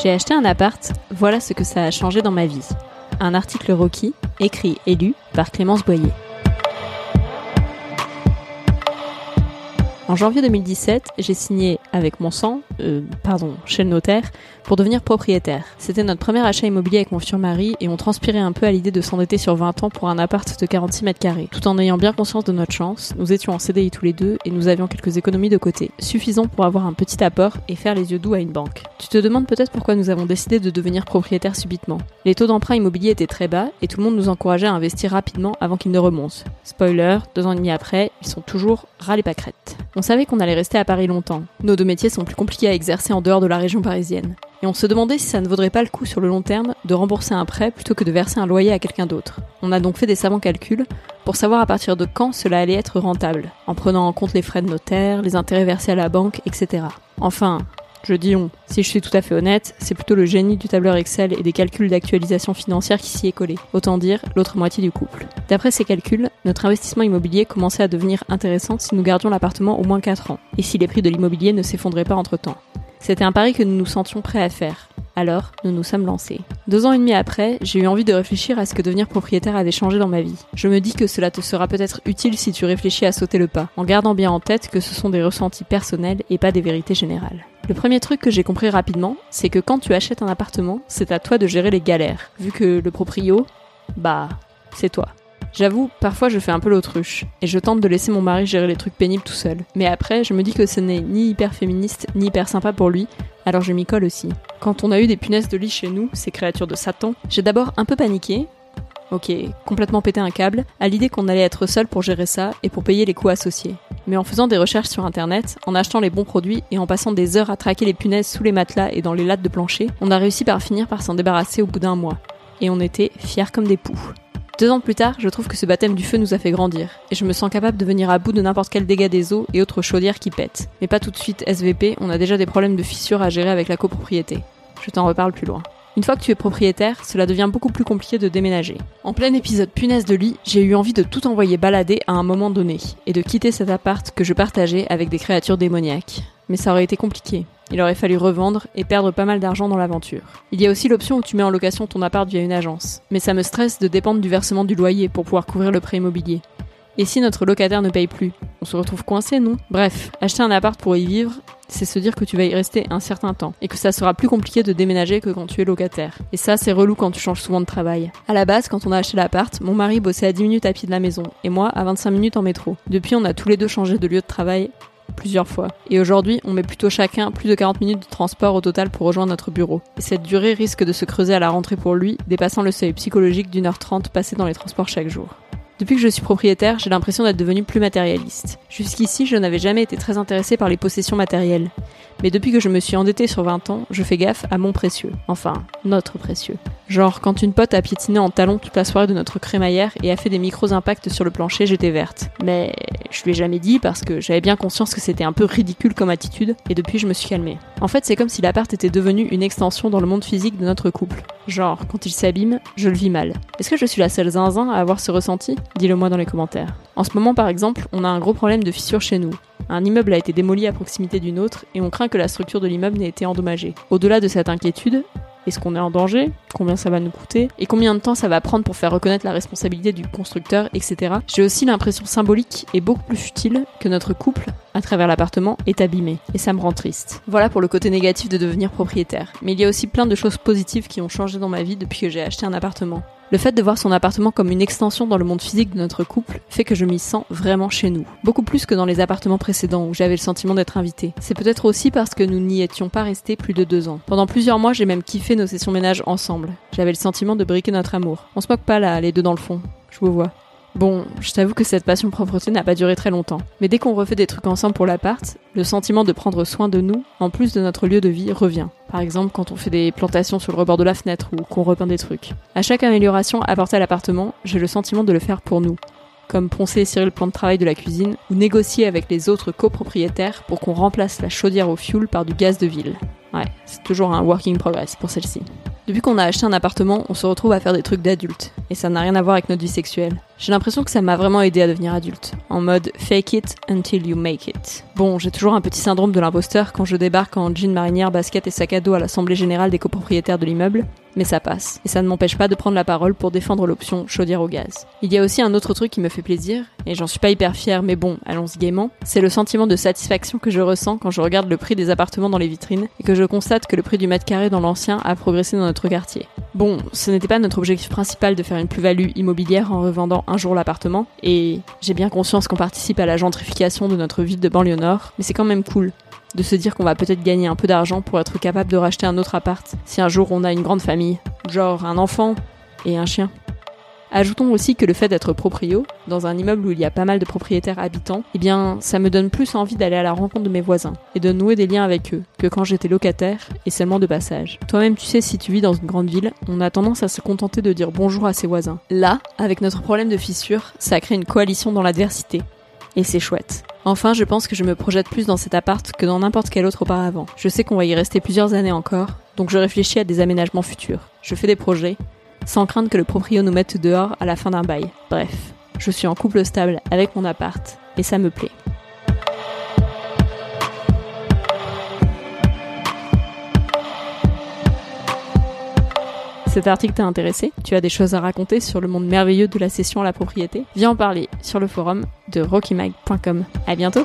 J'ai acheté un appart, voilà ce que ça a changé dans ma vie. Un article Rocky, écrit et lu par Clémence Boyer. En janvier 2017, j'ai signé avec mon sang, euh, pardon, chez le notaire, pour devenir propriétaire. C'était notre premier achat immobilier avec mon futur mari et on transpirait un peu à l'idée de s'endetter sur 20 ans pour un appart de 46 mètres carrés. Tout en ayant bien conscience de notre chance, nous étions en CDI tous les deux et nous avions quelques économies de côté, suffisant pour avoir un petit apport et faire les yeux doux à une banque. Tu te demandes peut-être pourquoi nous avons décidé de devenir propriétaire subitement. Les taux d'emprunt immobilier étaient très bas et tout le monde nous encourageait à investir rapidement avant qu'ils ne remontent. Spoiler, deux ans et demi après, ils sont toujours ras les pâquerettes. On savait qu'on allait rester à Paris longtemps. Nos deux métiers sont plus compliqués à exercer en dehors de la région parisienne et on se demandait si ça ne vaudrait pas le coup sur le long terme de rembourser un prêt plutôt que de verser un loyer à quelqu'un d'autre. On a donc fait des savants calculs pour savoir à partir de quand cela allait être rentable, en prenant en compte les frais de notaire, les intérêts versés à la banque, etc. Enfin, je dis on. Si je suis tout à fait honnête, c'est plutôt le génie du tableur Excel et des calculs d'actualisation financière qui s'y est collé. Autant dire l'autre moitié du couple. D'après ces calculs, notre investissement immobilier commençait à devenir intéressant si nous gardions l'appartement au moins 4 ans, et si les prix de l'immobilier ne s'effondraient pas entre temps. C'était un pari que nous nous sentions prêts à faire. Alors, nous nous sommes lancés. Deux ans et demi après, j'ai eu envie de réfléchir à ce que devenir propriétaire avait changé dans ma vie. Je me dis que cela te sera peut-être utile si tu réfléchis à sauter le pas, en gardant bien en tête que ce sont des ressentis personnels et pas des vérités générales. Le premier truc que j'ai compris rapidement, c'est que quand tu achètes un appartement, c'est à toi de gérer les galères, vu que le proprio, bah, c'est toi. J'avoue, parfois je fais un peu l'autruche, et je tente de laisser mon mari gérer les trucs pénibles tout seul. Mais après, je me dis que ce n'est ni hyper féministe, ni hyper sympa pour lui, alors je m'y colle aussi. Quand on a eu des punaises de lit chez nous, ces créatures de Satan, j'ai d'abord un peu paniqué, ok, complètement pété un câble, à l'idée qu'on allait être seul pour gérer ça et pour payer les coûts associés. Mais en faisant des recherches sur internet, en achetant les bons produits et en passant des heures à traquer les punaises sous les matelas et dans les lattes de plancher, on a réussi par finir par s'en débarrasser au bout d'un mois. Et on était fiers comme des poux. Deux ans plus tard, je trouve que ce baptême du feu nous a fait grandir, et je me sens capable de venir à bout de n'importe quel dégât des eaux et autres chaudières qui pètent. Mais pas tout de suite SVP, on a déjà des problèmes de fissures à gérer avec la copropriété. Je t'en reparle plus loin. Une fois que tu es propriétaire, cela devient beaucoup plus compliqué de déménager. En plein épisode punaise de lit, j'ai eu envie de tout envoyer balader à un moment donné, et de quitter cet appart que je partageais avec des créatures démoniaques. Mais ça aurait été compliqué. Il aurait fallu revendre et perdre pas mal d'argent dans l'aventure. Il y a aussi l'option où tu mets en location ton appart via une agence. Mais ça me stresse de dépendre du versement du loyer pour pouvoir couvrir le prêt immobilier. Et si notre locataire ne paye plus On se retrouve coincé, non? Bref, acheter un appart pour y vivre, c'est se dire que tu vas y rester un certain temps et que ça sera plus compliqué de déménager que quand tu es locataire. Et ça, c'est relou quand tu changes souvent de travail. À la base, quand on a acheté l'appart, mon mari bossait à 10 minutes à pied de la maison et moi à 25 minutes en métro. Depuis, on a tous les deux changé de lieu de travail plusieurs fois. Et aujourd'hui, on met plutôt chacun plus de 40 minutes de transport au total pour rejoindre notre bureau. Et cette durée risque de se creuser à la rentrée pour lui, dépassant le seuil psychologique d'une heure trente passée dans les transports chaque jour. Depuis que je suis propriétaire, j'ai l'impression d'être devenu plus matérialiste. Jusqu'ici, je n'avais jamais été très intéressée par les possessions matérielles. Mais depuis que je me suis endettée sur 20 ans, je fais gaffe à mon précieux. Enfin, notre précieux. Genre, quand une pote a piétiné en talon toute la soirée de notre crémaillère et a fait des micros impacts sur le plancher, j'étais verte. Mais je lui ai jamais dit parce que j'avais bien conscience que c'était un peu ridicule comme attitude, et depuis je me suis calmée. En fait, c'est comme si l'appart était devenu une extension dans le monde physique de notre couple. Genre, quand il s'abîme, je le vis mal. Est-ce que je suis la seule zinzin à avoir ce ressenti? Dis-le moi dans les commentaires. En ce moment, par exemple, on a un gros problème de fissure chez nous. Un immeuble a été démoli à proximité d'une autre et on craint que la structure de l'immeuble n'ait été endommagée. Au-delà de cette inquiétude, est-ce qu'on est en danger? Combien ça va nous coûter? Et combien de temps ça va prendre pour faire reconnaître la responsabilité du constructeur, etc. J'ai aussi l'impression symbolique et beaucoup plus futile que notre couple, à travers l'appartement, est abîmé. Et ça me rend triste. Voilà pour le côté négatif de devenir propriétaire. Mais il y a aussi plein de choses positives qui ont changé dans ma vie depuis que j'ai acheté un appartement. Le fait de voir son appartement comme une extension dans le monde physique de notre couple fait que je m'y sens vraiment chez nous. Beaucoup plus que dans les appartements précédents où j'avais le sentiment d'être invité. C'est peut-être aussi parce que nous n'y étions pas restés plus de deux ans. Pendant plusieurs mois, j'ai même kiffé nos sessions ménage ensemble. J'avais le sentiment de briquer notre amour. On se moque pas là, les deux dans le fond. Je vous vois. Bon, je t'avoue que cette passion propreté n'a pas duré très longtemps. Mais dès qu'on refait des trucs ensemble pour l'appart, le sentiment de prendre soin de nous, en plus de notre lieu de vie, revient. Par exemple, quand on fait des plantations sur le rebord de la fenêtre ou qu'on repeint des trucs. À chaque amélioration apportée à l'appartement, j'ai le sentiment de le faire pour nous. Comme poncer et cirer le plan de travail de la cuisine, ou négocier avec les autres copropriétaires pour qu'on remplace la chaudière au fioul par du gaz de ville. Ouais, c'est toujours un working progress pour celle-ci. Depuis qu'on a acheté un appartement, on se retrouve à faire des trucs d'adultes. Et ça n'a rien à voir avec notre vie sexuelle. J'ai l'impression que ça m'a vraiment aidé à devenir adulte. En mode fake it until you make it. Bon, j'ai toujours un petit syndrome de l'imposteur quand je débarque en jean marinière, basket et sac à dos à l'assemblée générale des copropriétaires de l'immeuble. Mais ça passe. Et ça ne m'empêche pas de prendre la parole pour défendre l'option chaudière au gaz. Il y a aussi un autre truc qui me fait plaisir, et j'en suis pas hyper fière, mais bon, allons-y gaiement. C'est le sentiment de satisfaction que je ressens quand je regarde le prix des appartements dans les vitrines et que je constate que le prix du mètre carré dans l'ancien a progressé dans notre quartier. Bon, ce n'était pas notre objectif principal de faire une plus-value immobilière en revendant un jour l'appartement, et j'ai bien conscience qu'on participe à la gentrification de notre ville de banlieue nord, mais c'est quand même cool de se dire qu'on va peut-être gagner un peu d'argent pour être capable de racheter un autre appart si un jour on a une grande famille, genre un enfant et un chien. Ajoutons aussi que le fait d'être proprio, dans un immeuble où il y a pas mal de propriétaires habitants, eh bien, ça me donne plus envie d'aller à la rencontre de mes voisins et de nouer des liens avec eux que quand j'étais locataire et seulement de passage. Toi-même, tu sais, si tu vis dans une grande ville, on a tendance à se contenter de dire bonjour à ses voisins. Là, avec notre problème de fissure, ça crée une coalition dans l'adversité. Et c'est chouette. Enfin, je pense que je me projette plus dans cet appart que dans n'importe quel autre auparavant. Je sais qu'on va y rester plusieurs années encore, donc je réfléchis à des aménagements futurs. Je fais des projets, sans craindre que le proprio nous mette dehors à la fin d'un bail. Bref, je suis en couple stable avec mon appart, et ça me plaît. Cet article t'a intéressé? Tu as des choses à raconter sur le monde merveilleux de la cession à la propriété? Viens en parler sur le forum de rockymag.com. À bientôt